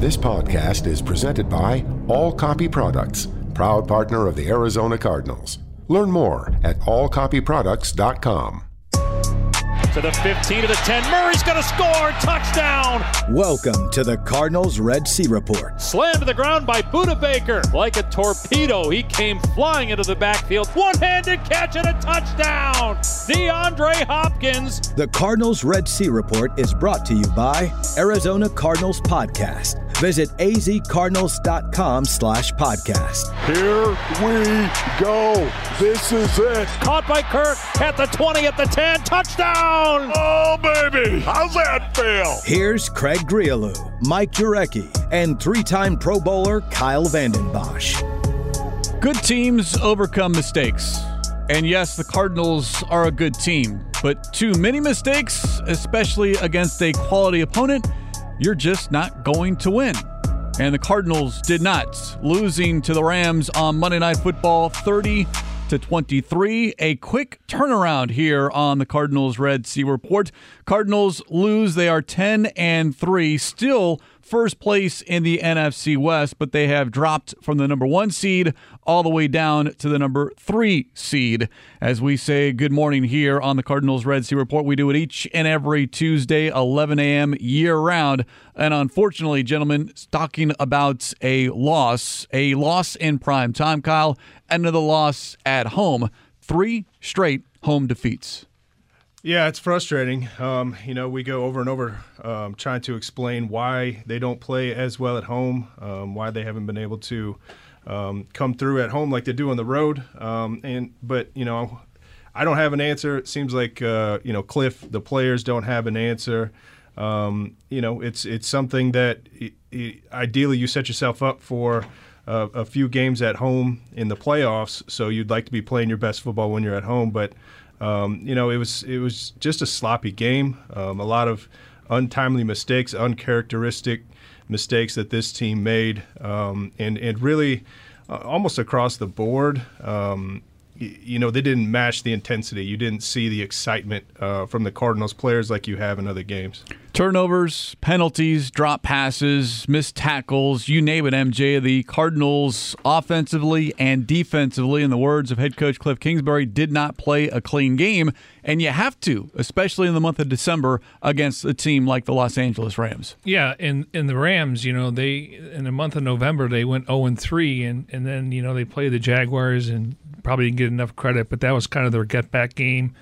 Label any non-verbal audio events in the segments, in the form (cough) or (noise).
This podcast is presented by All Copy Products, proud partner of the Arizona Cardinals. Learn more at allcopyproducts.com. To the 15 to the 10. Murray's going to score. Touchdown. Welcome to the Cardinals Red Sea Report. Slammed to the ground by Budda Baker. Like a torpedo, he came flying into the backfield. One handed catch and a touchdown. DeAndre Hopkins. The Cardinals Red Sea Report is brought to you by Arizona Cardinals Podcast. Visit azcardinals.com slash podcast. Here we go. This is it. Caught by Kirk at the 20, at the 10. Touchdown. Oh, baby. How's that feel? Here's Craig Grialou, Mike Jurecki, and three-time Pro Bowler Kyle Vanden Bosch. Good teams overcome mistakes. And yes, the Cardinals are a good team, but too many mistakes, especially against a quality opponent, you're just not going to win. And the Cardinals did not, losing to the Rams on Monday Night Football 30 to 23. A quick turnaround here on the Cardinals Red Sea Report. Cardinals lose, they are 10 and 3, still first place in the NFC West, but they have dropped from the number one seed all the way down to the number three seed. As we say good morning here on the Cardinals Red Sea Report, we do it each and every Tuesday, 11 a.m. year round. And unfortunately, gentlemen, talking about a loss, a loss in prime time, Kyle, another loss at home, three straight home defeats. Yeah, it's frustrating. Um, you know, we go over and over um, trying to explain why they don't play as well at home, um, why they haven't been able to um, come through at home like they do on the road. Um, and but you know, I don't have an answer. It seems like uh, you know Cliff, the players don't have an answer. Um, you know, it's it's something that it, it, ideally you set yourself up for. Uh, a few games at home in the playoffs, so you'd like to be playing your best football when you're at home, but um, you know, it was it was just a sloppy game. Um, a lot of untimely mistakes, uncharacteristic mistakes that this team made, um, and and really uh, almost across the board. Um, you know, they didn't match the intensity. You didn't see the excitement uh, from the Cardinals players like you have in other games. Turnovers, penalties, drop passes, missed tackles, you name it, MJ. The Cardinals, offensively and defensively, in the words of head coach Cliff Kingsbury, did not play a clean game. And you have to, especially in the month of December, against a team like the Los Angeles Rams. Yeah, and, and the Rams, you know, they in the month of November they went 0 and 3, and, and then, you know, they played the Jaguars and probably didn't get enough credit, but that was kind of their get back game.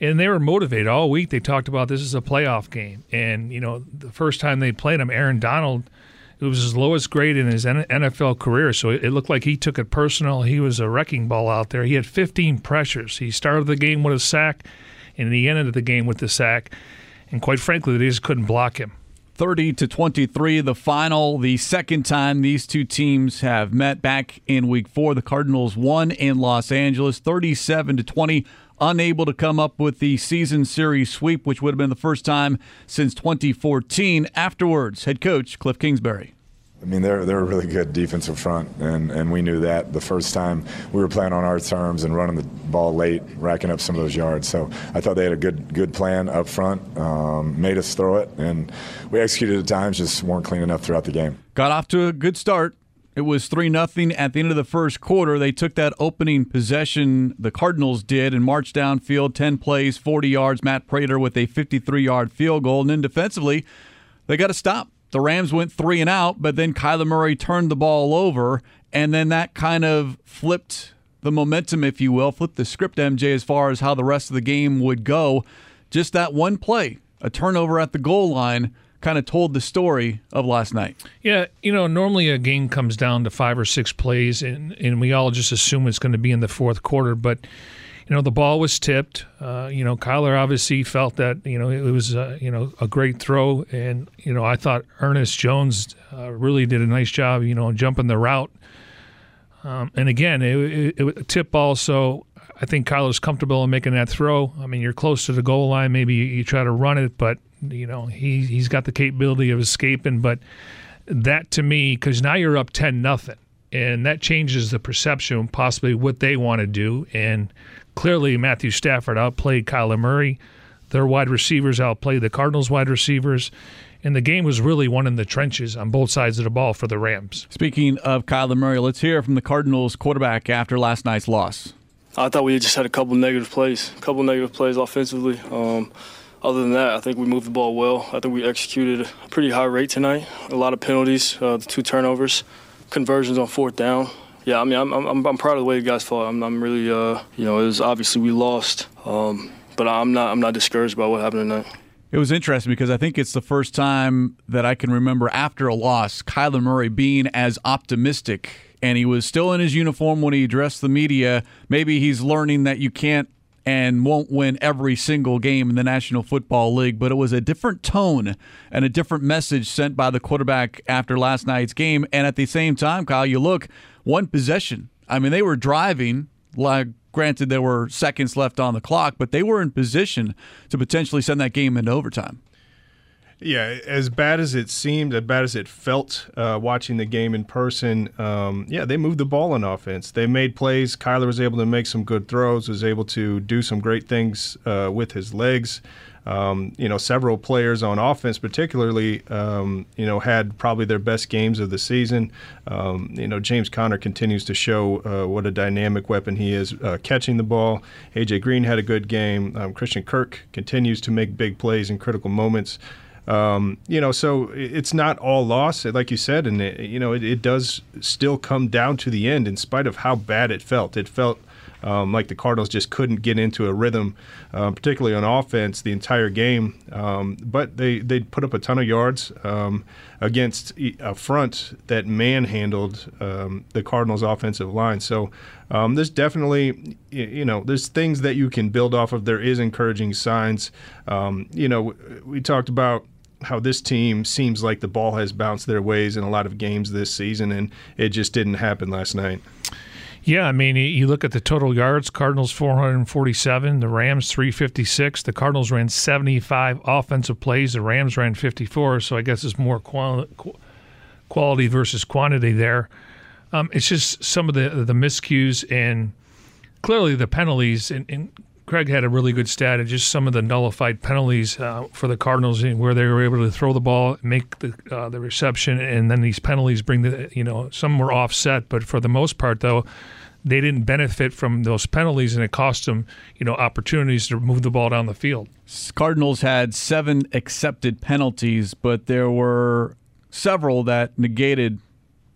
And they were motivated all week. They talked about this is a playoff game. And, you know, the first time they played him, Aaron Donald, it was his lowest grade in his NFL career. So it looked like he took it personal. He was a wrecking ball out there. He had 15 pressures. He started the game with a sack, and he ended the game with the sack. And quite frankly, they just couldn't block him. 30 to 23 the final the second time these two teams have met back in week 4 the Cardinals won in Los Angeles 37 to 20 unable to come up with the season series sweep which would have been the first time since 2014 afterwards head coach Cliff Kingsbury I mean, they're, they're a really good defensive front, and, and we knew that the first time we were playing on our terms and running the ball late, racking up some of those yards. So I thought they had a good good plan up front, um, made us throw it, and we executed at times, just weren't clean enough throughout the game. Got off to a good start. It was 3 nothing at the end of the first quarter. They took that opening possession, the Cardinals did, and marched downfield 10 plays, 40 yards. Matt Prater with a 53 yard field goal. And then defensively, they got to stop the Rams went three and out, but then Kyler Murray turned the ball over, and then that kind of flipped the momentum, if you will, flipped the script, MJ, as far as how the rest of the game would go. Just that one play, a turnover at the goal line, kind of told the story of last night. Yeah, you know, normally a game comes down to five or six plays, and, and we all just assume it's going to be in the fourth quarter, but you know, the ball was tipped. Uh, you know, Kyler obviously felt that, you know, it was, uh, you know, a great throw. And, you know, I thought Ernest Jones uh, really did a nice job, you know, jumping the route. Um, and again, it, it, it was a tip ball, so I think Kyler's comfortable in making that throw. I mean, you're close to the goal line. Maybe you, you try to run it, but, you know, he, he's got the capability of escaping. But that to me, because now you're up 10 nothing and that changes the perception, possibly what they want to do. And clearly, Matthew Stafford outplayed Kyler Murray. Their wide receivers outplayed the Cardinals' wide receivers. and the game was really won in the trenches on both sides of the ball for the Rams. Speaking of Kyler Murray, let's hear from the Cardinals quarterback after last night's loss. I thought we just had a couple negative plays, a couple negative plays offensively. Um, other than that, I think we moved the ball well. I think we executed a pretty high rate tonight. A lot of penalties, uh, the two turnovers, conversions on fourth down. Yeah, I mean, I'm, I'm, I'm proud of the way the guys fought. I'm, I'm really, uh, you know, it was obviously we lost, um, but I'm not, I'm not discouraged by what happened tonight. It was interesting because I think it's the first time that I can remember after a loss, Kyler Murray being as optimistic. And he was still in his uniform when he addressed the media. Maybe he's learning that you can't and won't win every single game in the National Football League, but it was a different tone and a different message sent by the quarterback after last night's game. And at the same time, Kyle, you look, one possession. I mean, they were driving, like, granted, there were seconds left on the clock, but they were in position to potentially send that game into overtime. Yeah, as bad as it seemed, as bad as it felt uh, watching the game in person, um, yeah, they moved the ball on offense. They made plays. Kyler was able to make some good throws, was able to do some great things uh, with his legs. Um, you know, several players on offense, particularly, um, you know, had probably their best games of the season. Um, you know, James Conner continues to show uh, what a dynamic weapon he is uh, catching the ball. AJ Green had a good game. Um, Christian Kirk continues to make big plays in critical moments. Um, you know, so it's not all loss, like you said, and it, you know, it, it, does still come down to the end, in spite of how bad it felt. It felt um, like the Cardinals just couldn't get into a rhythm, um, particularly on offense, the entire game. Um, but they they put up a ton of yards um, against a front that manhandled um, the Cardinals' offensive line. So there's definitely, you know, there's things that you can build off of. There is encouraging signs. you know, we talked about how this team seems like the ball has bounced their ways in a lot of games this season, and it just didn't happen last night. Yeah, I mean, you look at the total yards Cardinals 447, the Rams 356. The Cardinals ran 75 offensive plays, the Rams ran 54. So I guess it's more quali- quality versus quantity there. Um, it's just some of the, the miscues and clearly the penalties. And, and Craig had a really good stat of just some of the nullified penalties uh, for the Cardinals, where they were able to throw the ball, make the uh, the reception, and then these penalties bring the you know some were offset, but for the most part though, they didn't benefit from those penalties, and it cost them you know opportunities to move the ball down the field. Cardinals had seven accepted penalties, but there were several that negated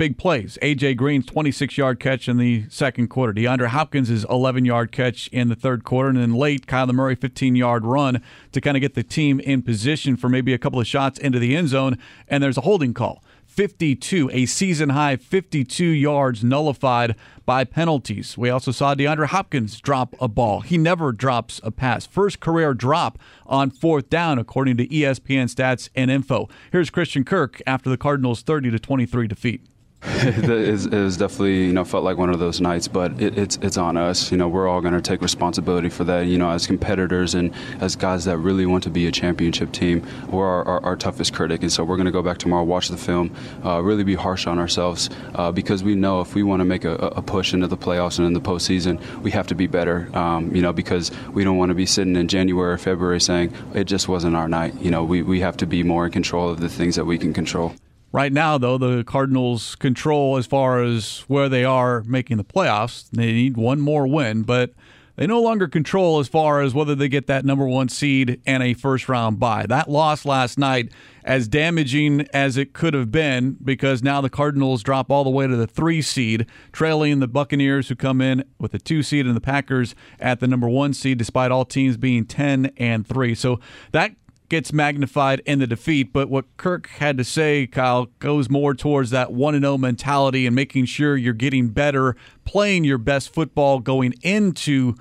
big plays. A.J. Green's 26 yard catch in the second quarter. DeAndre Hopkins' 11 yard catch in the third quarter. And then late, Kyler Murray 15 yard run to kind of get the team in position for maybe a couple of shots into the end zone. And there's a holding call. 52, a season high 52 yards nullified by penalties. We also saw DeAndre Hopkins drop a ball. He never drops a pass. First career drop on fourth down, according to ESPN stats and info. Here's Christian Kirk after the Cardinals' 30 to 23 defeat. (laughs) it, was definitely you know felt like one of those nights, but it, it's it's on us. You know, we're all going to take responsibility for that. You know, as competitors and as guys that really want to be a championship team, we're our, our, our toughest critic, and so we're going to go back tomorrow, watch the film, uh, really be harsh on ourselves uh, because we know if we want to make a, a, push into the playoffs and in the postseason, we have to be better. Um, you know, because we don't want to be sitting in January or February saying it just wasn't our night. You know, we we have to be more in control of the things that we can control. Right now, though, the Cardinals control as far as where they are making the playoffs. They need one more win, but they no longer control as far as whether they get that number one seed and a first round bye. That loss last night, as damaging as it could have been, because now the Cardinals drop all the way to the three seed, trailing the Buccaneers, who come in with a two seed, and the Packers at the number one seed, despite all teams being 10 and 3. So that gets magnified in the defeat. But what Kirk had to say, Kyle, goes more towards that 1 0 mentality and making sure you're getting better, playing your best football going into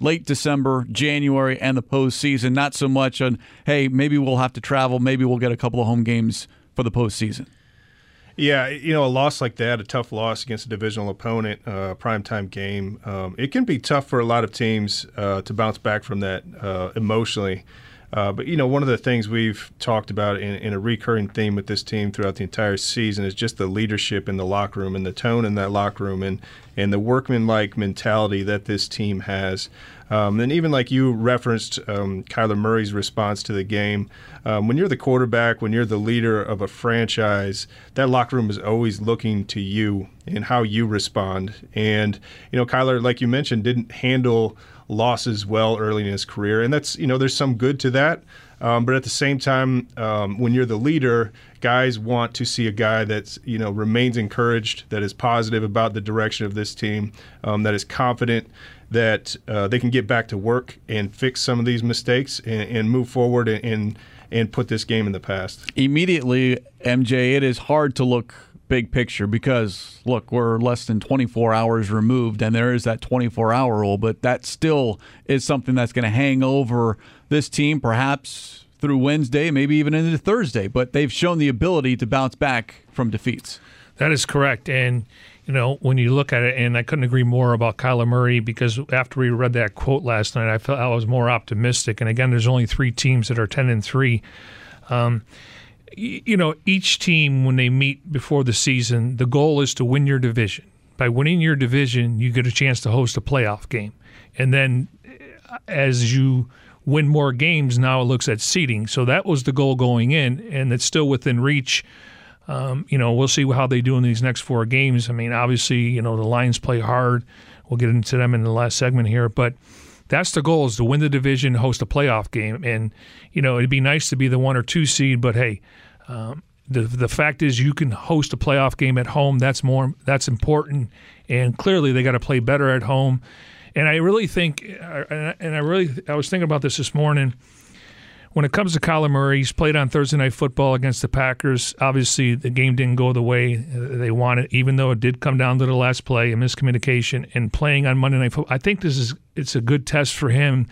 late December, January, and the postseason. Not so much on, hey, maybe we'll have to travel, maybe we'll get a couple of home games for the postseason. Yeah, you know, a loss like that, a tough loss against a divisional opponent, a uh, primetime game, um, it can be tough for a lot of teams uh, to bounce back from that uh, emotionally. Uh, but you know, one of the things we've talked about in, in, a recurring theme with this team throughout the entire season is just the leadership in the locker room and the tone in that locker room and and the workman-like mentality that this team has. Um, and even like you referenced um, Kyler Murray's response to the game, um, when you're the quarterback, when you're the leader of a franchise, that locker room is always looking to you and how you respond. And you know, Kyler, like you mentioned, didn't handle losses well early in his career, and that's you know, there's some good to that. Um, but at the same time, um, when you're the leader, guys want to see a guy that's you know remains encouraged, that is positive about the direction of this team, um, that is confident that uh, they can get back to work and fix some of these mistakes and, and move forward and, and and put this game in the past. Immediately, MJ, it is hard to look big picture because look, we're less than 24 hours removed, and there is that 24 hour rule, but that still is something that's going to hang over this team, perhaps through Wednesday, maybe even into Thursday. But they've shown the ability to bounce back from defeats. That is correct, and you know, when you look at it, and I couldn't agree more about Kyler Murray because after we read that quote last night, I felt I was more optimistic. And again, there's only three teams that are ten and three. Um, you know, each team when they meet before the season, the goal is to win your division. By winning your division, you get a chance to host a playoff game, and then as you win more games, now it looks at seeding. So that was the goal going in, and it's still within reach. Um, you know, we'll see how they do in these next four games. I mean, obviously, you know, the Lions play hard. We'll get into them in the last segment here, but that's the goal is to win the division, host a playoff game, and you know, it'd be nice to be the one or two seed, but hey. Um, the the fact is, you can host a playoff game at home. That's more that's important, and clearly they got to play better at home. And I really think, and I really I was thinking about this this morning when it comes to Kyler Murray, he's played on Thursday Night Football against the Packers. Obviously, the game didn't go the way uh, they wanted, even though it did come down to the last play, a miscommunication, and playing on Monday Night Football. I think this is it's a good test for him.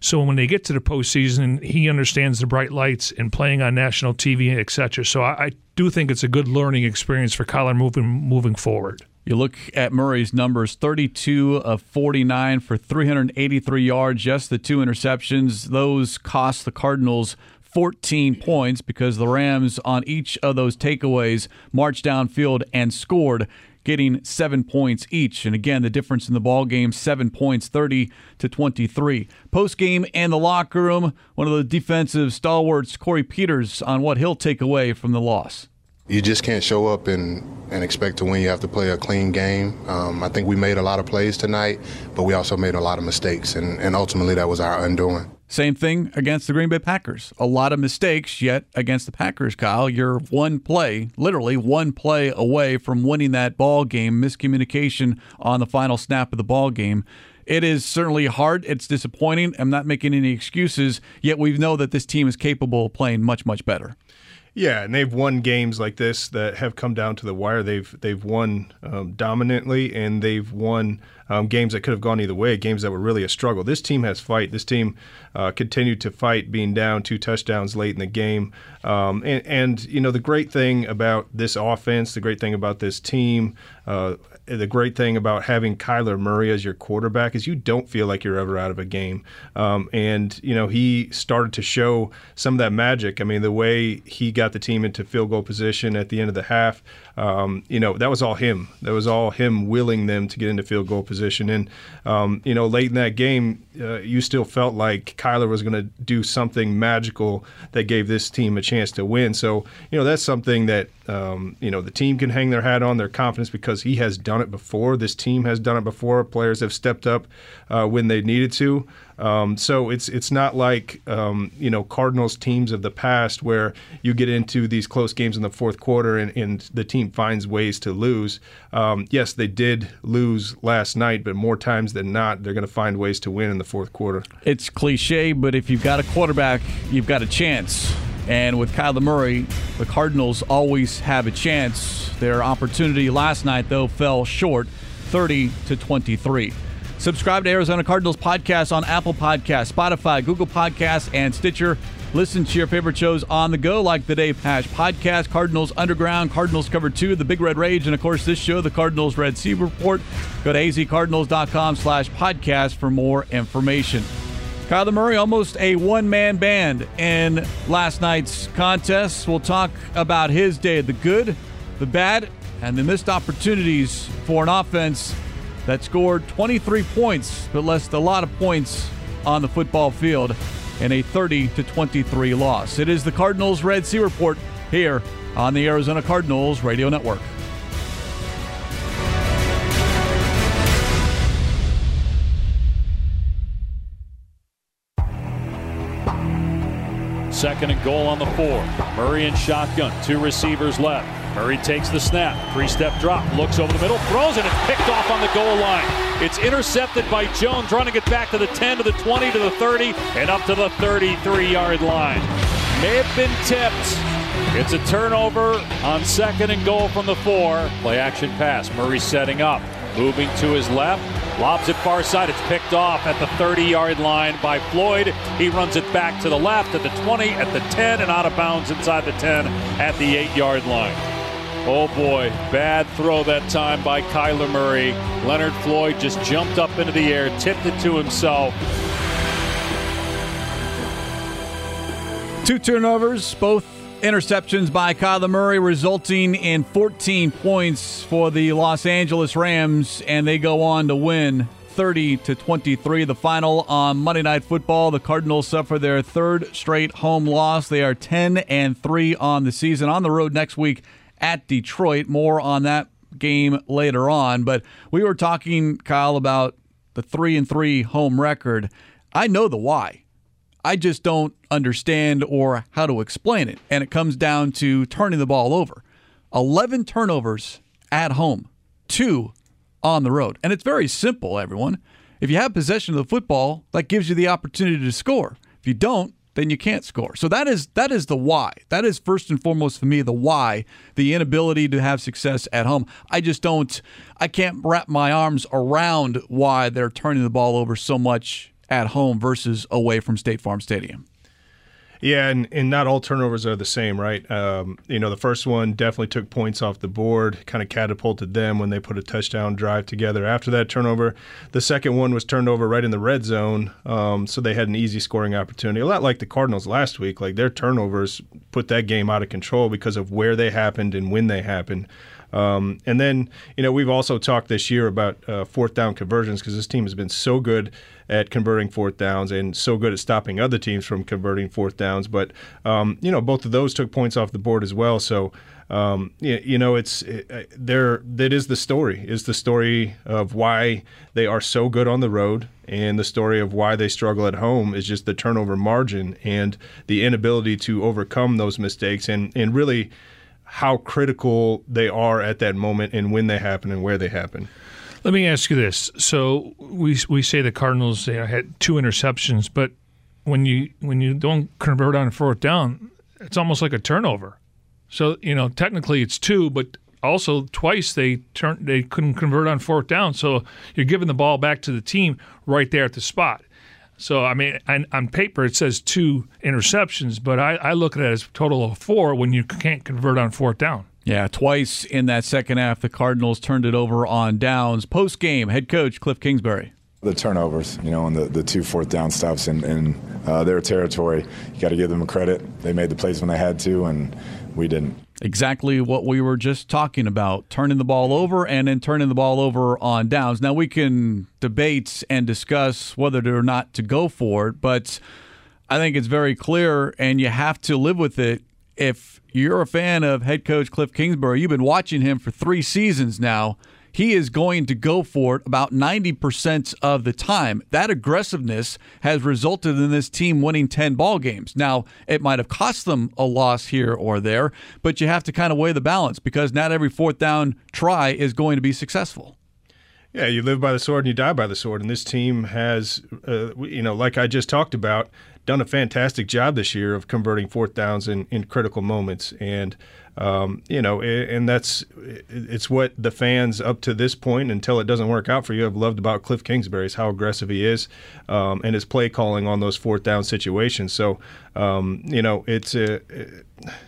So when they get to the postseason, he understands the bright lights and playing on national TV, etc. So I, I do think it's a good learning experience for Kyler moving moving forward. You look at Murray's numbers 32 of 49 for 383 yards, just the two interceptions. Those cost the Cardinals 14 points because the Rams, on each of those takeaways, marched downfield and scored, getting seven points each. And again, the difference in the ball game, seven points, 30 to 23. Post game and the locker room, one of the defensive stalwarts, Corey Peters, on what he'll take away from the loss you just can't show up and, and expect to win. You have to play a clean game. Um, I think we made a lot of plays tonight, but we also made a lot of mistakes, and, and ultimately that was our undoing. Same thing against the Green Bay Packers. A lot of mistakes, yet against the Packers, Kyle, you're one play, literally one play away from winning that ball game. Miscommunication on the final snap of the ball game. It is certainly hard. It's disappointing. I'm not making any excuses, yet we know that this team is capable of playing much, much better. Yeah, and they've won games like this that have come down to the wire. They've they've won um, dominantly, and they've won um, games that could have gone either way. Games that were really a struggle. This team has fight. This team uh, continued to fight, being down two touchdowns late in the game. Um, and, and, you know the great thing about this offense, the great thing about this team, uh, the great thing about having Kyler Murray as your quarterback is you don't feel like you're ever out of a game. Um, and, you know, he started to show some of that magic. I mean, the way he got the team into field goal position at the end of the half, um, you know, that was all him. That was all him willing them to get into field goal position. And, um, you know, late in that game, uh, you still felt like Kyler was going to do something magical that gave this team a chance to win. So, you know, that's something that, um, you know, the team can hang their hat on, their confidence, because he has done it before. This team has done it before. Players have stepped up uh, when they needed to. Um, so it's it's not like um, you know Cardinals teams of the past where you get into these close games in the fourth quarter and, and the team finds ways to lose. Um, yes, they did lose last night, but more times than not, they're going to find ways to win in the fourth quarter. It's cliche, but if you've got a quarterback, you've got a chance. And with Kyler Murray, the Cardinals always have a chance. Their opportunity last night, though, fell short, 30 to 23. Subscribe to Arizona Cardinals podcast on Apple Podcasts, Spotify, Google Podcasts, and Stitcher. Listen to your favorite shows on the go, like the Dave Pasch podcast, Cardinals Underground, Cardinals Cover 2, The Big Red Rage, and of course this show, the Cardinals Red Sea Report. Go to azcardinals.com slash podcast for more information. Kyler Murray, almost a one man band in last night's contest. We'll talk about his day, the good, the bad, and the missed opportunities for an offense that scored 23 points, but left a lot of points on the football field in a 30 to 23 loss. It is the Cardinals Red Sea Report here on the Arizona Cardinals Radio Network. Second and goal on the four. Murray in shotgun. Two receivers left. Murray takes the snap. Three step drop. Looks over the middle. Throws it. It's picked off on the goal line. It's intercepted by Jones, running it back to the 10, to the 20, to the 30, and up to the 33 yard line. May have been tipped. It's a turnover on second and goal from the four. Play action pass. Murray setting up. Moving to his left. Lobs it far side. It's picked off at the 30 yard line by Floyd. He runs it back to the left at the 20, at the 10, and out of bounds inside the 10 at the 8 yard line. Oh boy, bad throw that time by Kyler Murray. Leonard Floyd just jumped up into the air, tipped it to himself. Two turnovers, both interceptions by Kyler Murray, resulting in 14 points for the Los Angeles Rams, and they go on to win 30 to 23. The final on Monday Night Football. The Cardinals suffer their third straight home loss. They are 10 and 3 on the season. On the road next week at Detroit. More on that game later on. But we were talking, Kyle, about the 3 and 3 home record. I know the why. I just don't understand or how to explain it. And it comes down to turning the ball over. 11 turnovers at home, two on the road. And it's very simple, everyone. If you have possession of the football, that gives you the opportunity to score. If you don't, then you can't score. So that is that is the why. That is first and foremost for me the why, the inability to have success at home. I just don't I can't wrap my arms around why they're turning the ball over so much at home versus away from State Farm Stadium. Yeah, and, and not all turnovers are the same, right? Um, you know, the first one definitely took points off the board, kind of catapulted them when they put a touchdown drive together after that turnover. The second one was turned over right in the red zone, um, so they had an easy scoring opportunity. A lot like the Cardinals last week, like their turnovers put that game out of control because of where they happened and when they happened. Um, and then, you know, we've also talked this year about uh, fourth down conversions because this team has been so good at converting fourth downs and so good at stopping other teams from converting fourth downs. But, um, you know, both of those took points off the board as well. So, um, you, know, it's it, there. That is the story. Is the story of why they are so good on the road, and the story of why they struggle at home is just the turnover margin and the inability to overcome those mistakes, and and really how critical they are at that moment and when they happen and where they happen. Let me ask you this: So we we say the Cardinals you know, had two interceptions, but when you when you don't convert on fourth down, it's almost like a turnover. So you know technically it's two, but also twice they turned they couldn't convert on fourth down. So you're giving the ball back to the team right there at the spot. So I mean, on paper it says two interceptions, but I, I look at it as a total of four when you can't convert on fourth down. Yeah, twice in that second half, the Cardinals turned it over on downs. Post game, head coach Cliff Kingsbury. The turnovers, you know, and the, the two fourth down stops in, in uh, their territory, you got to give them credit. They made the plays when they had to, and we didn't. Exactly what we were just talking about turning the ball over and then turning the ball over on downs. Now, we can debate and discuss whether or not to go for it, but I think it's very clear and you have to live with it. If you're a fan of head coach Cliff Kingsbury, you've been watching him for three seasons now he is going to go for it about 90% of the time. That aggressiveness has resulted in this team winning 10 ball games. Now, it might have cost them a loss here or there, but you have to kind of weigh the balance because not every fourth down try is going to be successful. Yeah, you live by the sword and you die by the sword. And this team has, uh, you know, like I just talked about, done a fantastic job this year of converting fourth downs in, in critical moments. And um, you know, and that's it's what the fans up to this point until it doesn't work out for you have loved about Cliff Kingsbury is how aggressive he is um, and his play calling on those fourth down situations. So, um, you know, it's a,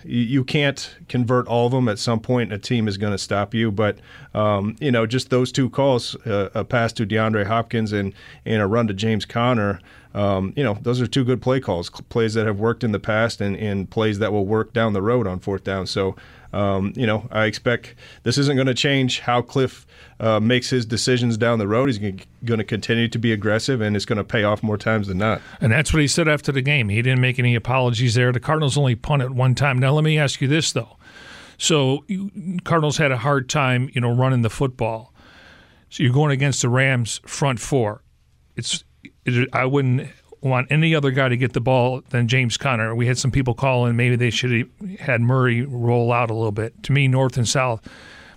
you can't convert all of them. At some point, a team is going to stop you. But um, you know, just those two calls, uh, a pass to DeAndre Hopkins and and a run to James Conner. Um, you know, those are two good play calls, plays that have worked in the past, and, and plays that will work down the road on fourth down. So, um, you know, I expect this isn't going to change how Cliff uh, makes his decisions down the road. He's going to continue to be aggressive, and it's going to pay off more times than not. And that's what he said after the game. He didn't make any apologies there. The Cardinals only punted one time. Now, let me ask you this though. So, Cardinals had a hard time, you know, running the football. So you're going against the Rams front four. It's it, I wouldn't want any other guy to get the ball than James Conner. We had some people calling maybe they should have had Murray roll out a little bit. To me, north and south.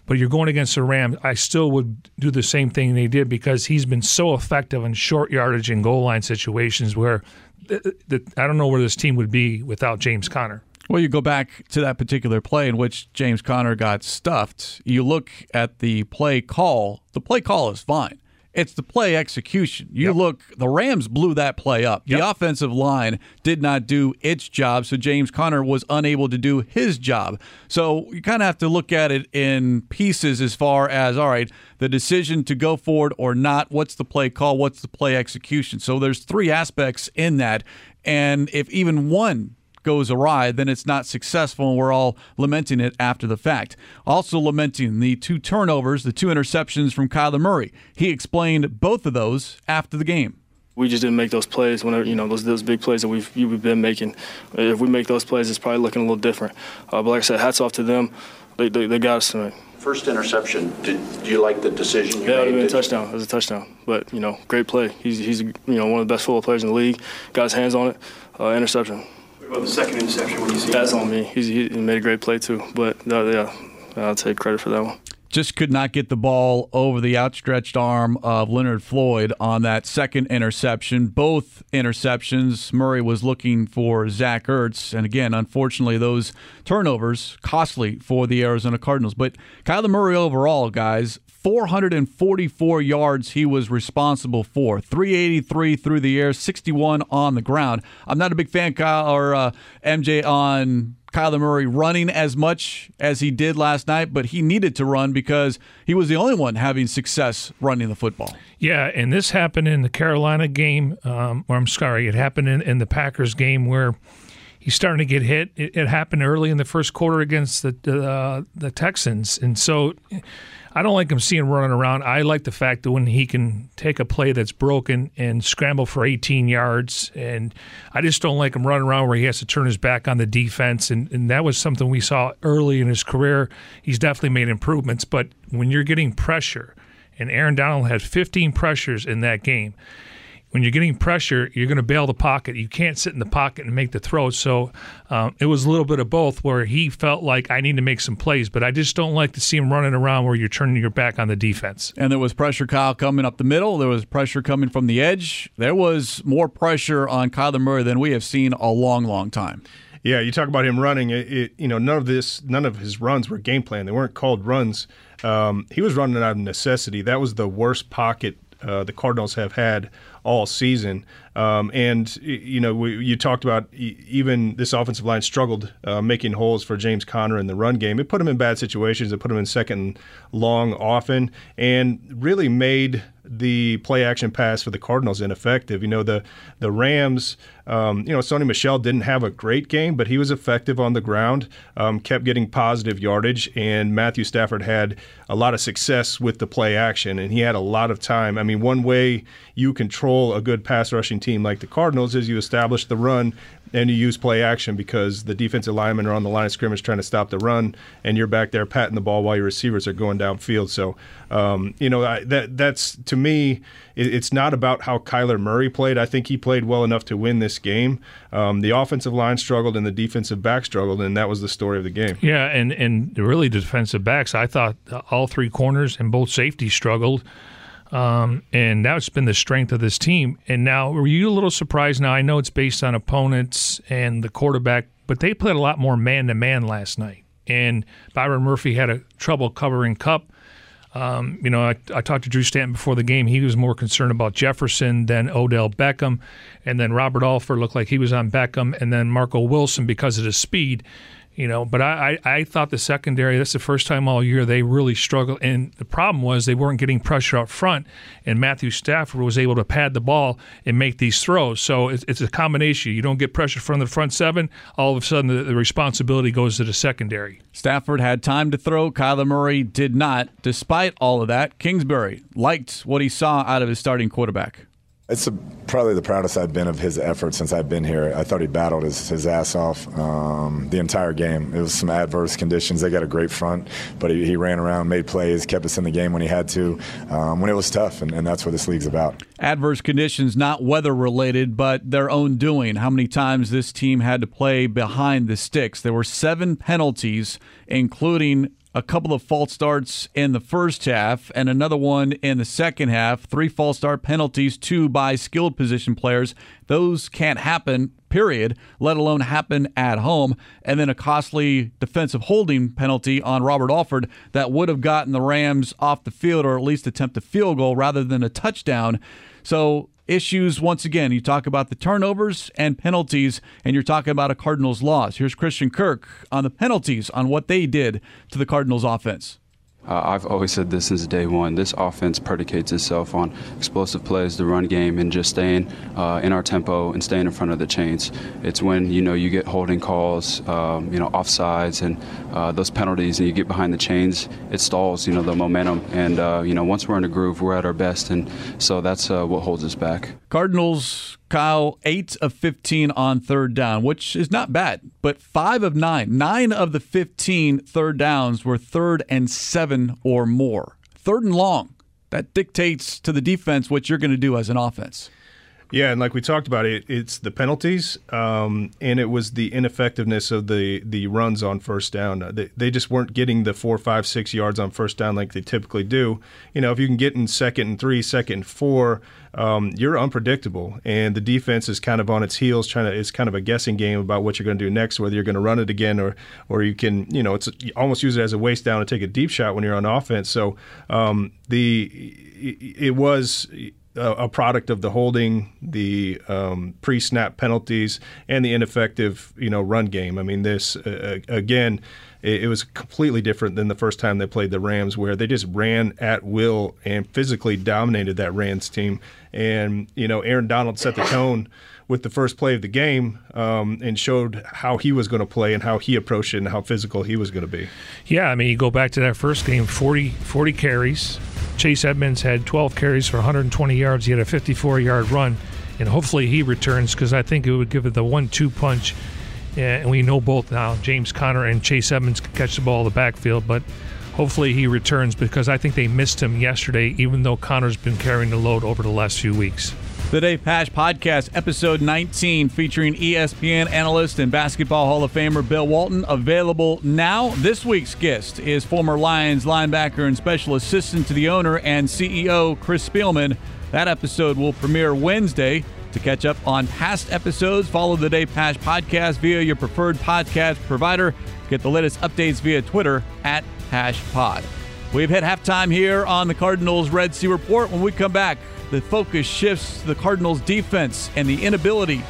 But you're going against the Rams. I still would do the same thing they did because he's been so effective in short yardage and goal line situations where I don't know where this team would be without James Conner. Well, you go back to that particular play in which James Conner got stuffed. You look at the play call. The play call is fine. It's the play execution. You yep. look, the Rams blew that play up. Yep. The offensive line did not do its job, so James Conner was unable to do his job. So you kind of have to look at it in pieces as far as, all right, the decision to go forward or not, what's the play call, what's the play execution. So there's three aspects in that. And if even one goes awry, then it's not successful, and we're all lamenting it after the fact. Also lamenting the two turnovers, the two interceptions from Kyler Murray. He explained both of those after the game. We just didn't make those plays whenever you know those those big plays that we've we've been making. If we make those plays, it's probably looking a little different. Uh, but like I said, hats off to them. They, they, they got us tonight. First interception. Did do you like the decision you yeah, made? Yeah, it was a touchdown. It was a touchdown. But you know, great play. He's he's you know one of the best football players in the league. Got his hands on it. Uh, interception. What about the second interception? What do you see? That's on me. He's, he made a great play too. But uh, yeah, I'll take credit for that one just could not get the ball over the outstretched arm of Leonard Floyd on that second interception. Both interceptions, Murray was looking for Zach Ertz. And again, unfortunately, those turnovers costly for the Arizona Cardinals. But Kyler Murray overall, guys, 444 yards he was responsible for, 383 through the air, 61 on the ground. I'm not a big fan, Kyle or uh, MJ, on Kyler Murray running as much as he did last night, but he needed to run because he was the only one having success running the football. Yeah, and this happened in the Carolina game, um, or I'm sorry, it happened in, in the Packers game where he's starting to get hit. It, it happened early in the first quarter against the uh, the Texans, and so I don't like him seeing running around. I like the fact that when he can take a play that's broken and scramble for 18 yards, and I just don't like him running around where he has to turn his back on the defense. And, and that was something we saw early in his career. He's definitely made improvements, but when you're getting pressure, and Aaron Donald had 15 pressures in that game when you're getting pressure, you're going to bail the pocket. You can't sit in the pocket and make the throw. So um, it was a little bit of both where he felt like I need to make some plays, but I just don't like to see him running around where you're turning your back on the defense. And there was pressure, Kyle, coming up the middle. There was pressure coming from the edge. There was more pressure on Kyler Murray than we have seen a long, long time. Yeah, you talk about him running. It, it, you know, none of this, none of his runs were game plan. They weren't called runs. Um, he was running out of necessity. That was the worst pocket uh, the Cardinals have had all season. Um, and you know, we, you talked about even this offensive line struggled uh, making holes for James Conner in the run game. It put him in bad situations. It put him in second long often, and really made the play action pass for the Cardinals ineffective. You know, the the Rams, um, you know, Sony Michel didn't have a great game, but he was effective on the ground, um, kept getting positive yardage, and Matthew Stafford had a lot of success with the play action, and he had a lot of time. I mean, one way you control a good pass rushing team like the Cardinals is you establish the run and you use play action because the defensive linemen are on the line of scrimmage trying to stop the run, and you're back there patting the ball while your receivers are going downfield. So, um, you know, I, that that's to me, it, it's not about how Kyler Murray played. I think he played well enough to win this game. Um, the offensive line struggled and the defensive back struggled, and that was the story of the game. Yeah, and and really the defensive backs, I thought all three corners and both safeties struggled. Um, and that's been the strength of this team. And now, were you a little surprised? Now, I know it's based on opponents and the quarterback, but they played a lot more man to man last night. and Byron Murphy had a trouble covering Kupp. Um, you know, I, I, talked to Drew Stanton before the game. He was more concerned about Jefferson than Odell Beckham. And then Robert Alford looked like he was on Beckham. And then Marco Wilson because of his speed. You know, but I, I, I thought the secondary, that's the first time all year they really struggled. And the problem was they weren't getting pressure up front, and Matthew Stafford was able to pad the ball and make these throws. So it's, it's a combination. You don't get pressure from the front seven, all of a sudden the, the responsibility goes to the secondary. Stafford had time to throw. Kyler Murray did not. Despite all of that, Kingsbury liked what he saw out of his starting quarterback. It's a, probably the proudest I've been of his effort since I've been here. I thought he battled his, his ass off um, the entire game. It was some adverse conditions. They got a great front, but he, he ran around, made plays, kept us in the game when he had to, um, when it was tough, and, and that's what this league's about. Adverse conditions, not weather related, but their own doing. How many times this team had to play behind the sticks? There were seven penalties, including a couple of false starts in the first half and another one in the second half. Three false start penalties, two by skilled position players. Those can't happen, period, let alone happen at home. And then a costly defensive holding penalty on Robert Alford that would have gotten the Rams off the field or at least attempt a field goal rather than a touchdown. So issues once again. You talk about the turnovers and penalties, and you're talking about a Cardinals loss. Here's Christian Kirk on the penalties, on what they did to the Cardinals offense. Uh, I've always said this since day one. This offense predicates itself on explosive plays, the run game, and just staying uh, in our tempo and staying in front of the chains. It's when you know you get holding calls, um, you know offsides, and uh, those penalties, and you get behind the chains. It stalls, you know, the momentum. And uh, you know, once we're in a groove, we're at our best, and so that's uh, what holds us back. Cardinals Kyle, 8 of 15 on third down, which is not bad, but 5 of 9. 9 of the 15 third downs were third and 7 or more. Third and long. That dictates to the defense what you're going to do as an offense. Yeah, and like we talked about, it it's the penalties, um, and it was the ineffectiveness of the the runs on first down. Uh, they, they just weren't getting the four, five, six yards on first down like they typically do. You know, if you can get in second and three, second and four, um, you're unpredictable, and the defense is kind of on its heels, trying to. It's kind of a guessing game about what you're going to do next, whether you're going to run it again or or you can, you know, it's you almost use it as a waste down and take a deep shot when you're on offense. So um, the it was a product of the holding, the um, pre-snap penalties, and the ineffective, you know, run game. I mean, this uh, again, it, it, was completely different than the first time they played the Rams, where they just ran at will and physically dominated that Rams team. And you know, Aaron Donald set the tone with the first play of the game um, and showed how he was going to play and how he approached it and how physical he was going to be. Yeah, I mean, you go back to that first game 40, 40 carries, Chase Edmonds had 12 carries for 120 yards. He had a 54 yard run, and hopefully he returns because I think it would give it the one two punch. And we know both now James Conner and Chase Edmonds can catch the ball in the backfield, but hopefully he returns because I think they missed him yesterday, even though Conner's been carrying the load over the last few weeks. The Dave Pasch Podcast, episode 19, featuring ESPN analyst and Basketball Hall of Famer Bill Walton, available now. This week's guest is former Lions linebacker and special assistant to the owner and CEO Chris Spielman. That episode will premiere Wednesday. To catch up on past episodes, follow the Dave Pasch Podcast via your preferred podcast provider. Get the latest updates via Twitter at PaschPod. We've hit halftime here on the Cardinals Red Sea Report. When we come back, the focus shifts to the Cardinals defense and the inability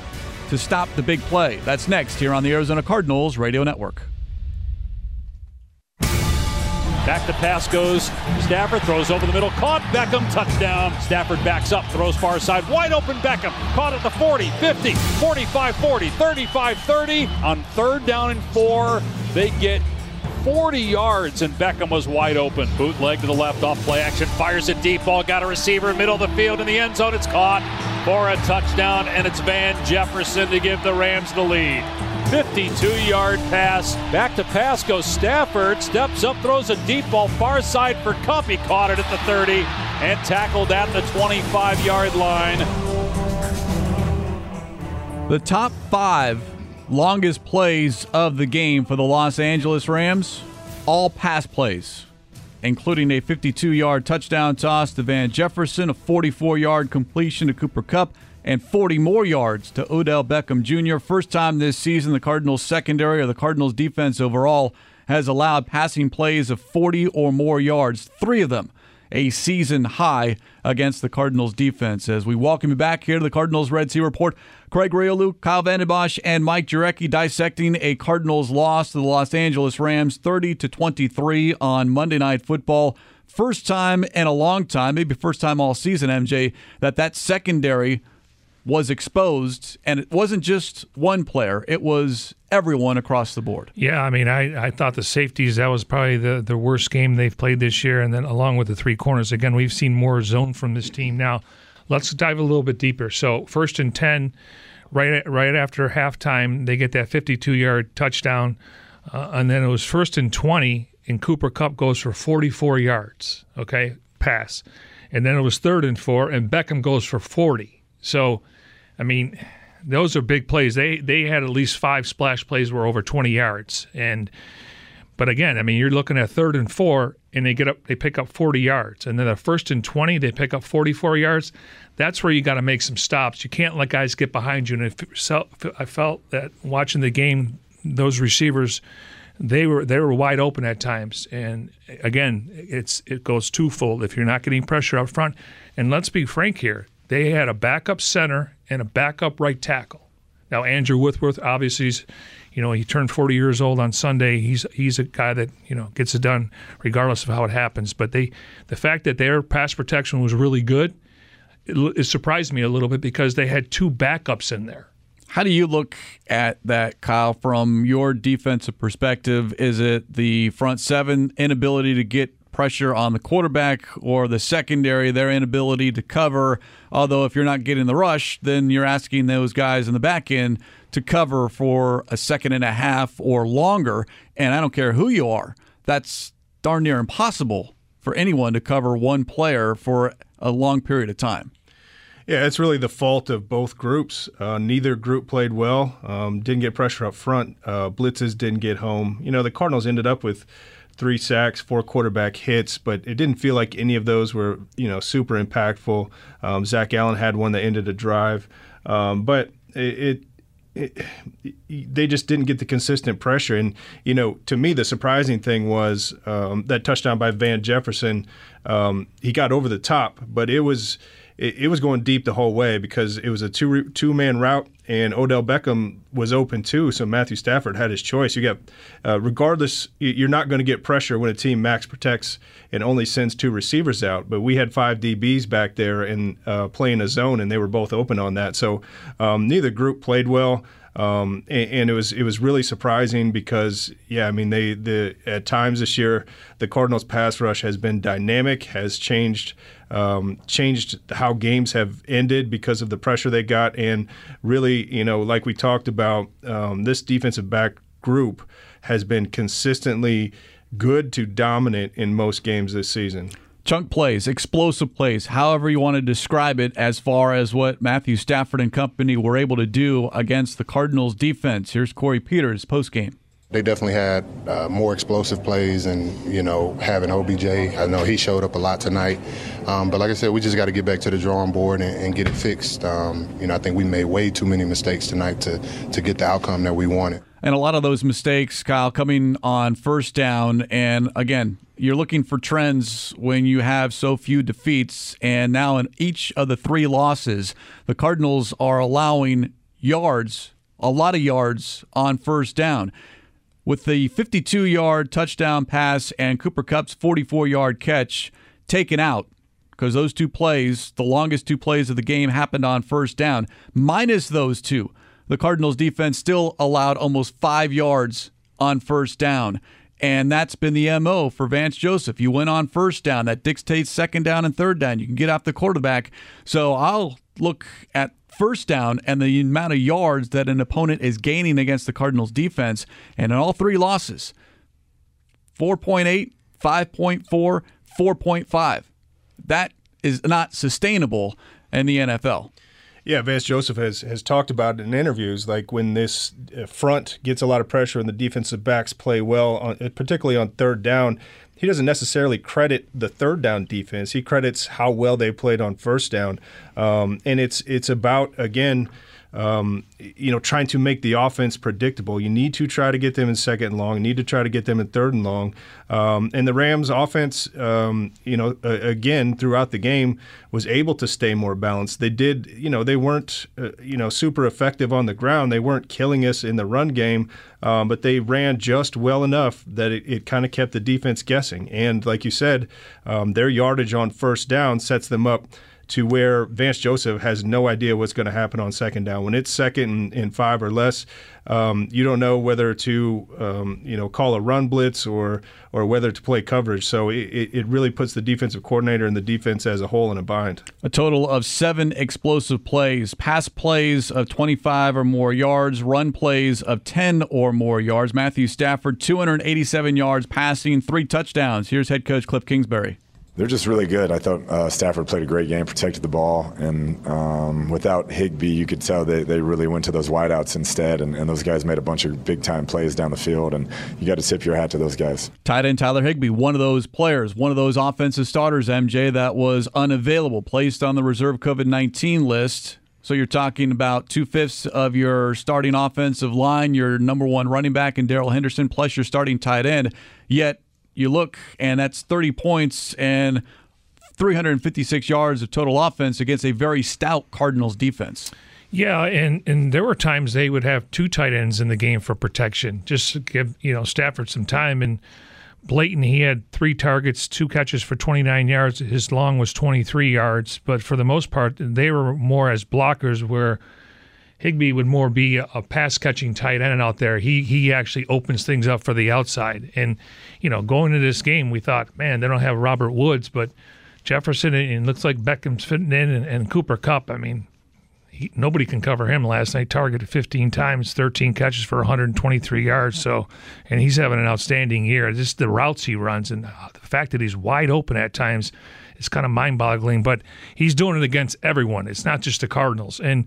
to stop the big play. That's next here on the Arizona Cardinals Radio Network. Back to pass goes. Stafford throws over the middle. Caught. Beckham. Touchdown. Stafford backs up. Throws far side. Wide open Beckham. Caught at the 40, 50, 45 40, 35 30. On third down and four, they get 40 yards, and Beckham was wide open. Bootleg to the left off play action, fires it deep. Ball got a receiver, middle of the field in the end zone. It's caught for a touchdown, and it's Van Jefferson to give the Rams the lead. 52 yard pass. Back to pass goes Stafford. Steps up, throws a deep ball far side for Kupp. He caught it at the 30 and tackled at the 25 yard line. The top five longest plays of the game for the Los Angeles Rams, all pass plays, including a 52 yard touchdown toss to Van Jefferson, a 44 yard completion to Cooper Kupp, and 40 more yards to Odell Beckham Jr. First time this season the Cardinals secondary or the Cardinals defense overall has allowed passing plays of 40 or more yards, three of them a season high against the Cardinals defense. As we welcome you back here to the Cardinals Red Sea Report, Craig Grialou, Kyle Vanden Bosch, and Mike Jurecki dissecting a Cardinals loss to the Los Angeles Rams 30 to 23 on Monday Night Football. First time in a long time, maybe first time all season, MJ, that that secondary was exposed, and it wasn't just one player; it was everyone across the board. Yeah, I mean, I, I thought the safeties that was probably the, the worst game they've played this year, and then along with the three corners, again, we've seen more zone from this team. Now, let's dive a little bit deeper. So, first and ten, right right after halftime, they get that 52 yard touchdown, uh, and then it was first and 20, and Cooper Kupp goes for 44 yards. Okay, pass, and then it was third and four, and Beckham goes for 40. So I mean, those are big plays. They they had at least five splash plays were over 20 yards. And but again, I mean, you're looking at third and four, and they get up, they pick up 40 yards, and then the first and 20, they pick up 44 yards. That's where you got to make some stops. You can't let guys get behind you. And I felt that watching the game, those receivers, they were they were wide open at times. And again, it's it goes twofold. If you're not getting pressure up front, and let's be frank here, they had a backup center and a backup right tackle. Now Andrew Whitworth, obviously, he's, you know, he turned 40 years old on Sunday. He's he's a guy that you know gets it done regardless of how it happens. But they, the fact that their pass protection was really good, it, it surprised me a little bit because they had two backups in there. How do you look at that, Kyle, from your defensive perspective? Is it the front seven inability to get pressure on the quarterback or the secondary, their inability to cover. Although, if you're not getting the rush, then you're asking those guys in the back end to cover for a second and a half or longer. And I don't care who you are, that's darn near impossible for anyone to cover one player for a long period of time. Yeah, it's really the fault of both groups. Uh, neither group played well. Um, didn't get pressure up front. Uh, blitzes didn't get home. You know, the Cardinals ended up with three sacks, four quarterback hits, but it didn't feel like any of those were you know super impactful. Um, Zach Allen had one that ended a drive, um, but it, it, it, they just didn't get the consistent pressure. And you know, to me, the surprising thing was um, that touchdown by Van Jefferson. Um, he got over the top, but it was it, it, was going deep the whole way because it was a two two man route and Odell Beckham was open too. So Matthew Stafford had his choice. You got uh, regardless, you're not going to get pressure when a team max protects and only sends two receivers out. But we had five DBs back there and uh, playing a zone, and they were both open on that. So um, neither group played well. Um, and, and, it was it was really surprising because yeah, I mean they the at times this year the Cardinals pass rush has been dynamic, has changed um, changed how games have ended because of the pressure they got, and really you know like we talked about um, this defensive back group has been consistently good to dominant in most games this season chunk plays, explosive plays, however you want to describe it, as far as what Matthew Stafford and company were able to do against the Cardinals defense. Here's Corey Peters post game. They definitely had uh, more explosive plays, and you know, having OBJ, I know he showed up a lot tonight. Um, but like I said, we just got to get back to the drawing board and, and get it fixed. Um, you know, I think we made way too many mistakes tonight to to get the outcome that we wanted. And a lot of those mistakes, Kyle, coming on first down. And again, you're looking for trends when you have so few defeats. And now in each of the three losses, the Cardinals are allowing yards, a lot of yards on first down. With the 52 yard touchdown pass and Cooper Kupp's 44 yard catch taken out, because those two plays, the longest two plays of the game, happened on first down, minus those two the Cardinals defense still allowed almost five yards on first down. And that's been the MO for Vance Joseph. You win on first down. That dictates second down and third down. You can get off the quarterback. So I'll look at first down and the amount of yards that an opponent is gaining against the Cardinals defense. And in all three losses 4.8, 5.4, 4.5. That is not sustainable in the NFL. Yeah, Vance Joseph has has talked about it in interviews, like when this uh, front gets a lot of pressure and the defensive backs play well, on, uh, particularly on third down. He doesn't necessarily credit the third down defense. He credits how well they played on first down, um, and it's it's about again. Um, you know, trying to make the offense predictable. You need to try to get them in second and long. You need to try to get them in third and long. Um, and the Rams offense, um, you know, uh, again throughout the game was able to stay more balanced. They did, you know, they weren't, uh, you know, super effective on the ground. They weren't killing us in the run game, um, but they ran just well enough that it, it kind of kept the defense guessing. And like you said, um, their yardage on first down sets them up to where Vance Joseph has no idea what's going to happen on second down. When it's second and, five or less, um, you don't know whether to um, you know call a run blitz or or whether to play coverage. So it, it really puts the defensive coordinator and the defense as a whole in a bind. A total of seven explosive plays, pass plays of 25 or more yards, run plays of 10 or more yards. Matthew Stafford, 287 yards passing, three touchdowns. Here's head coach Cliff Kingsbury. They're just really good. I thought uh, Stafford played a great game, protected the ball, and um, without Higbee, you could tell they, they really went to those wideouts instead, and, and those guys made a bunch of big time plays down the field, and you got to tip your hat to those guys. Tight end Tyler Higbee, one of those players, one of those offensive starters, MJ, that was unavailable, placed on the reserve COVID 19 list. So you're talking about two fifths of your starting offensive line, your number one running back in Darrell Henderson, plus your starting tight end. Yet you look, and that's 30 points and 356 yards of total offense against a very stout Cardinals defense. Yeah, and, and there were times they would have two tight ends in the game for protection, just to give you know Stafford some time. And Blanton, he had three targets, two catches for 29 yards. His long was 23 yards, but for the most part, they were more as blockers where – Higbee would more be a pass catching tight end out there. He he actually opens things up for the outside. And you know, going into this game, we thought, man, they don't have Robert Woods, but Jefferson and looks like Beckham's fitting in, and, and Cooper Kupp. I mean, he, nobody can cover him. Last night, targeted 15 times, 13 catches for 123 yards. So, and he's having an outstanding year. Just the routes he runs and uh, the fact that he's wide open at times is kind of mind-boggling. But he's doing it against everyone. It's not just the Cardinals. And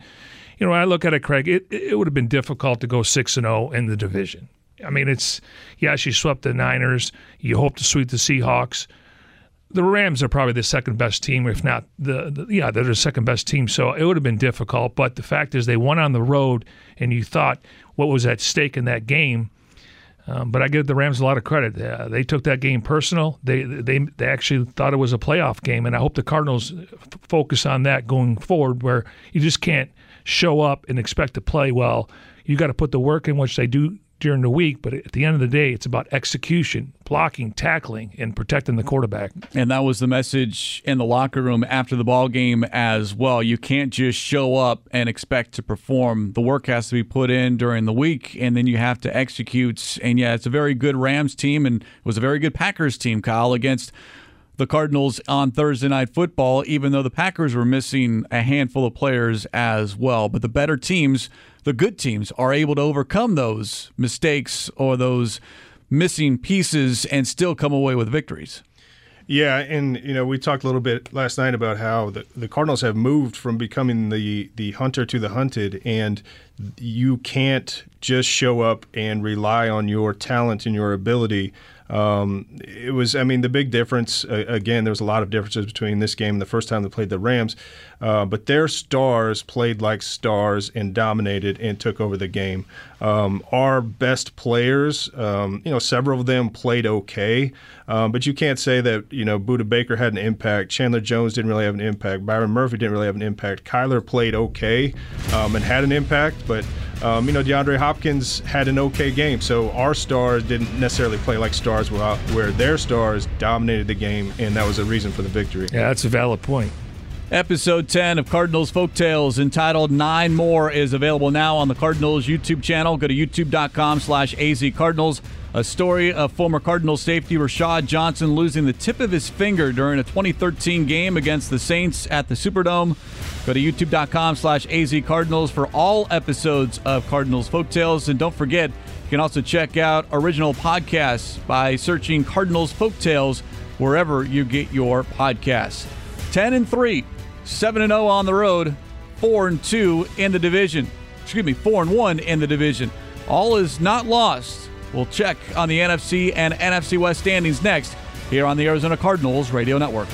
you know, I look at it, Craig, it, it would have been difficult to go 6 and 0 in the division. I mean, it's, yeah, you swept the Niners. You hope to sweep the Seahawks. The Rams are probably the second best team, if not the, the, yeah, they're the second best team. So it would have been difficult. But the fact is, they went on the road, and you thought what was at stake in that game. Um, but I give the Rams a lot of credit. Uh, they took that game personal. They they they actually thought it was a playoff game, and I hope the Cardinals f- focus on that going forward, where you just can't show up and expect to play well. You got to put the work in, which they do during the week, but at the end of the day, it's about execution, blocking, tackling, and protecting the quarterback. And that was the message in the locker room after the ball game as well. You can't just show up and expect to perform. The work has to be put in during the week, and then you have to execute. And yeah, it's a very good Rams team, and it was a very good Packers team, Kyle, against the Cardinals on Thursday Night Football, even though the Packers were missing a handful of players as well. But the better teams, the good teams, are able to overcome those mistakes or those missing pieces and still come away with victories. Yeah, and you know we talked a little bit last night about how the, the Cardinals have moved from becoming the the hunter to the hunted, and you can't just show up and rely on your talent and your ability um, it was, I mean, the big difference, uh, again, there was a lot of differences between this game and the first time they played the Rams, uh, but their stars played like stars and dominated and took over the game. Um, our best players, um, you know, several of them played okay, um, but you can't say that, you know, Budda Baker had an impact. Chandler Jones didn't really have an impact. Byron Murphy didn't really have an impact. Kyler played okay um, and had an impact, but um, you know, DeAndre Hopkins had an okay game. So our stars didn't necessarily play like stars, where, where their stars dominated the game, and that was a reason for the victory. Yeah, that's a valid point. Episode 10 of Cardinals Folktales entitled Nine More is available now on the Cardinals YouTube channel. Go to youtube.com slash azcardinals. A story of former Cardinals safety Rashad Johnson losing the tip of his finger during a 2013 game against the Saints at the Superdome. Go to youtube.com slash azcardinals for all episodes of Cardinals Folktales. And don't forget, you can also check out original podcasts by searching Cardinals Folktales wherever you get your podcasts. 10 and 3, 7 and 0 on the road, 4 and 2 in the division. Excuse me, 4 and 1 in the division. All is not lost. We'll check on the NFC and NFC West standings next here on the Arizona Cardinals Radio Network.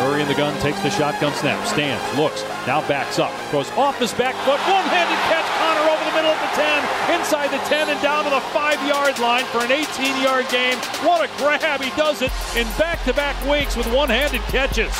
Murray in the gun, takes the shotgun snap, stands, looks, now backs up, goes off his back foot, one-handed catch, Conner over the middle of the 10, inside the 10 and down to the 5-yard line for an 18-yard game. What a grab. He does it in back-to-back weeks with one-handed catches.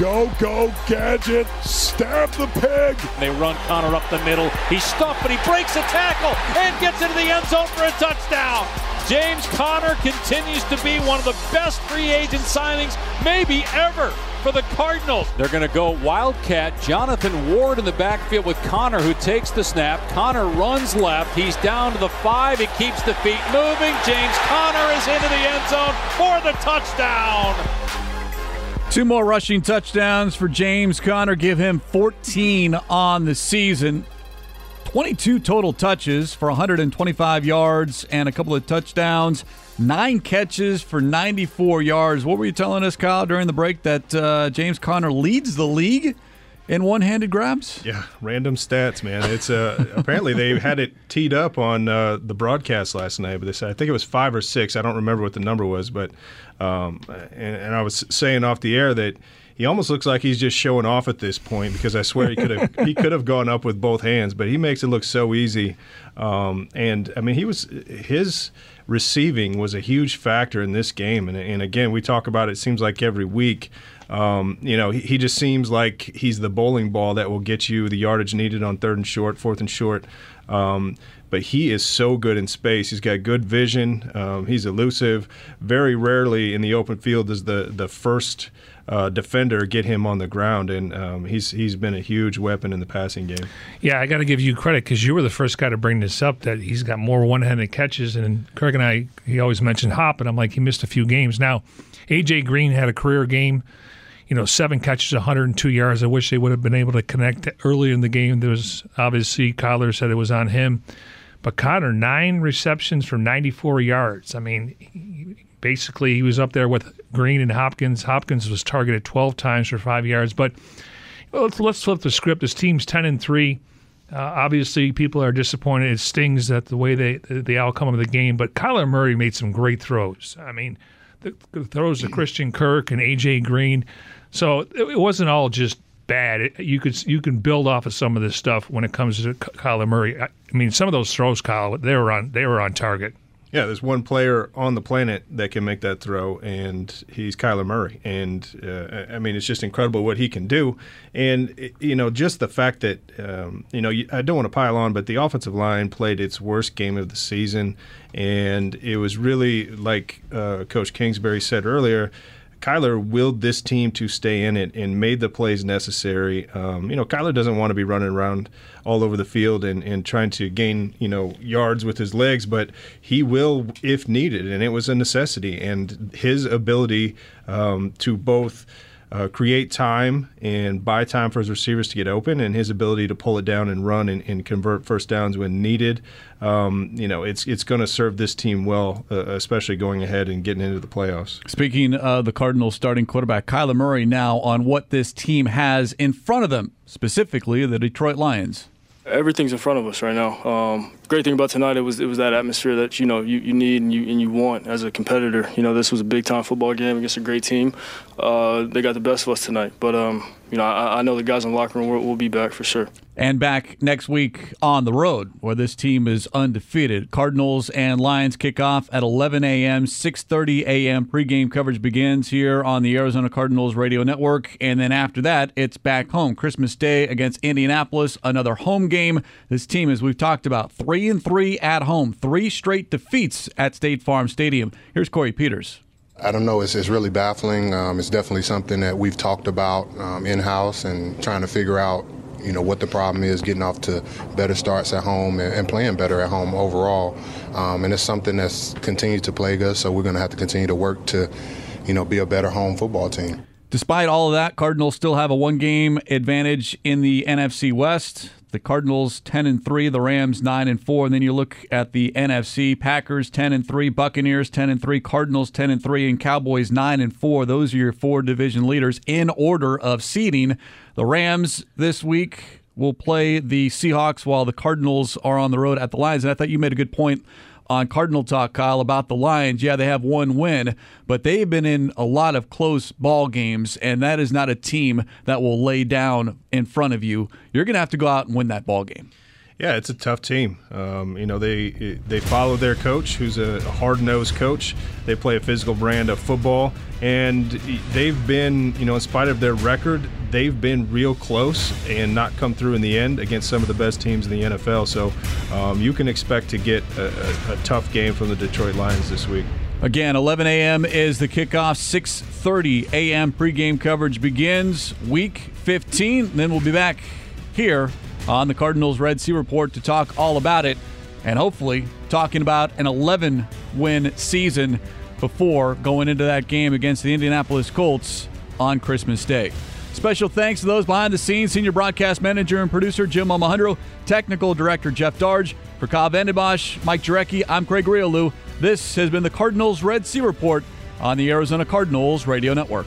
Go, go, Gadget. Stab the pig. They run Conner up the middle. He's stuffed, but he breaks a tackle and gets into the end zone for a touchdown. James Conner continues to be one of the best free agent signings, maybe ever, for the Cardinals. They're going to go Wildcat. Jonathan Ward in the backfield with Conner, who takes the snap. Conner runs left. He's down to the five. He keeps the feet moving. James Conner is into the end zone for the touchdown. Two more rushing touchdowns for James Conner, give him 14 on the season. 22 total touches for 125 yards and a couple of touchdowns. Nine catches for 94 yards. What were you telling us, Kyle, during the break that uh, James Conner leads the league in one-handed grabs? Yeah, random stats, man. It's uh, (laughs) apparently they had it teed up on uh, the broadcast last night, but they said I think it was five or six. I don't remember what the number was, but um, and, and I was saying off the air that he almost looks like he's just showing off at this point because I swear he could have (laughs) he could have gone up with both hands, but he makes it look so easy. Um, and I mean, he was his receiving was a huge factor in this game. And, and again, we talk about it, it seems like every week. Um, you know, he, he, just seems like he's the bowling ball that will get you the yardage needed on third and short, fourth and short. Um, but he is so good in space. He's got good vision. Um, he's elusive. Very rarely in the open field does the the first uh, defender get him on the ground, and um, he's he's been a huge weapon in the passing game. Yeah, I got to give you credit because you were the first guy to bring this up. That he's got more one-handed catches, and Kirk and I he always mentioned Hop, and I'm like he missed a few games. Now, AJ Green had a career game you know, seven catches, 102 yards. I wish they would have been able to connect earlier in the game. There was obviously Kyler said it was on him, but Conner nine receptions for 94 yards. I mean, basically he was up there with Green and Hopkins. Hopkins was targeted 12 times for five yards. But let's let's flip the script. This team's 10 and three. Uh, obviously, people are disappointed. It stings that the way they the, the outcome of the game. But Kyler Murray made some great throws. I mean, the, throws to Christian Kirk and AJ Green. So it wasn't all just bad. It, you could you can build off of some of this stuff when it comes to Kyler Murray. I, I mean, some of those throws, Kyle, they were on they were on target. Yeah, there's one player on the planet that can make that throw, and he's Kyler Murray. And uh, I mean, it's just incredible what he can do. And you know, just the fact that um, you know, I don't want to pile on, but the offensive line played its worst game of the season, and it was really like uh, Coach Kingsbury said earlier Kyler willed this team to stay in it and made the plays necessary. Um, you know, Kyler doesn't want to be running around all over the field and, and trying to gain, you know, yards with his legs, but he will if needed, and it was a necessity. And his ability um, to both – uh, create time and buy time for his receivers to get open, and his ability to pull it down and run and, and convert first downs when needed. Um, you know, it's it's going to serve this team well, uh, especially going ahead and getting into the playoffs. Speaking of the Cardinals starting quarterback Kyler Murray, now on what this team has in front of them, specifically the Detroit Lions everything's in front of us right now. Um, great thing about tonight it was it was that atmosphere that you know you, you need and you and you want as a competitor. You know this was a big time football game against a great team. Uh, they got the best of us tonight, but um, you know I, I, know the guys in the locker room will, will be back for sure and back next week on the road where this team is undefeated. Cardinals and Lions kick off at 11 a.m. 6:30 a.m. pregame coverage begins here on the Arizona Cardinals radio network, and then after that, it's back home Christmas Day against Indianapolis, another home game. This team, as we've talked about, three and three at home, three straight defeats at State Farm Stadium. Here's Corey Peters. I don't know. It's, it's really baffling. Um, it's definitely something that we've talked about um, in house and trying to figure out you know what the problem is, getting off to better starts at home and, and playing better at home overall. Um, and it's something that's continued to plague us. So we're going to have to continue to work to, you know, be a better home football team. Despite all of that, Cardinals still have a one-game advantage in the NFC West. The Cardinals 10 and 3, the Rams 9 and 4, and then you look at the NFC, Packers 10 and 3, Buccaneers 10 and 3, Cardinals 10 and 3 and Cowboys 9 and 4. Those are your four division leaders in order of seeding. The Rams this week will play the Seahawks while the Cardinals are on the road at the Lions. And I thought you made a good point on Cardinal Talk, Kyle, about the Lions. Yeah, they have one win, but they've been in a lot of close ball games, and that is not a team that will lay down in front of you. You're going to have to go out and win that ball game. Yeah, it's a tough team. Um, you know, they they follow their coach, who's a hard nosed coach. They play a physical brand of football, and they've been, you know, in spite of their record, they've been real close and not come through in the end against some of the best teams in the NFL. So um, you can expect to get a, a, a tough game from the Detroit Lions this week. Again, 11 a.m. is the kickoff. 6:30 a.m. pregame coverage begins. Week 15. Then we'll be back here on the Cardinals Red Sea Report to talk all about it and hopefully talking about an 11 win season before going into that game against the Indianapolis Colts on Christmas Day. Special thanks to those behind the scenes senior broadcast manager and producer Jim Almohandro, technical director Jeff Darge. For Kyle Vanden Bosch, Mike Jurecki, I'm Craig Grialou. This has been the Cardinals Red Sea Report on the Arizona Cardinals Radio Network.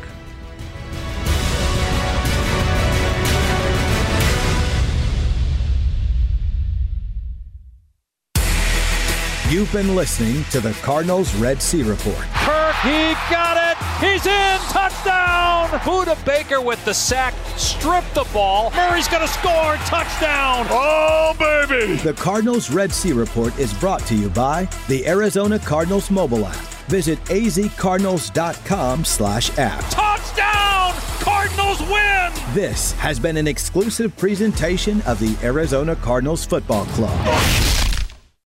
You've been listening to the Cardinals Red Sea Report. Kirk, he got it. He's in. Touchdown. Budda Baker with the sack. Strip the ball. Murray's going to score. Touchdown. Oh, baby. The Cardinals Red Sea Report is brought to you by the Arizona Cardinals mobile app. Visit azcardinals.com slash app. Touchdown. Cardinals win. This has been an exclusive presentation of the Arizona Cardinals Football Club.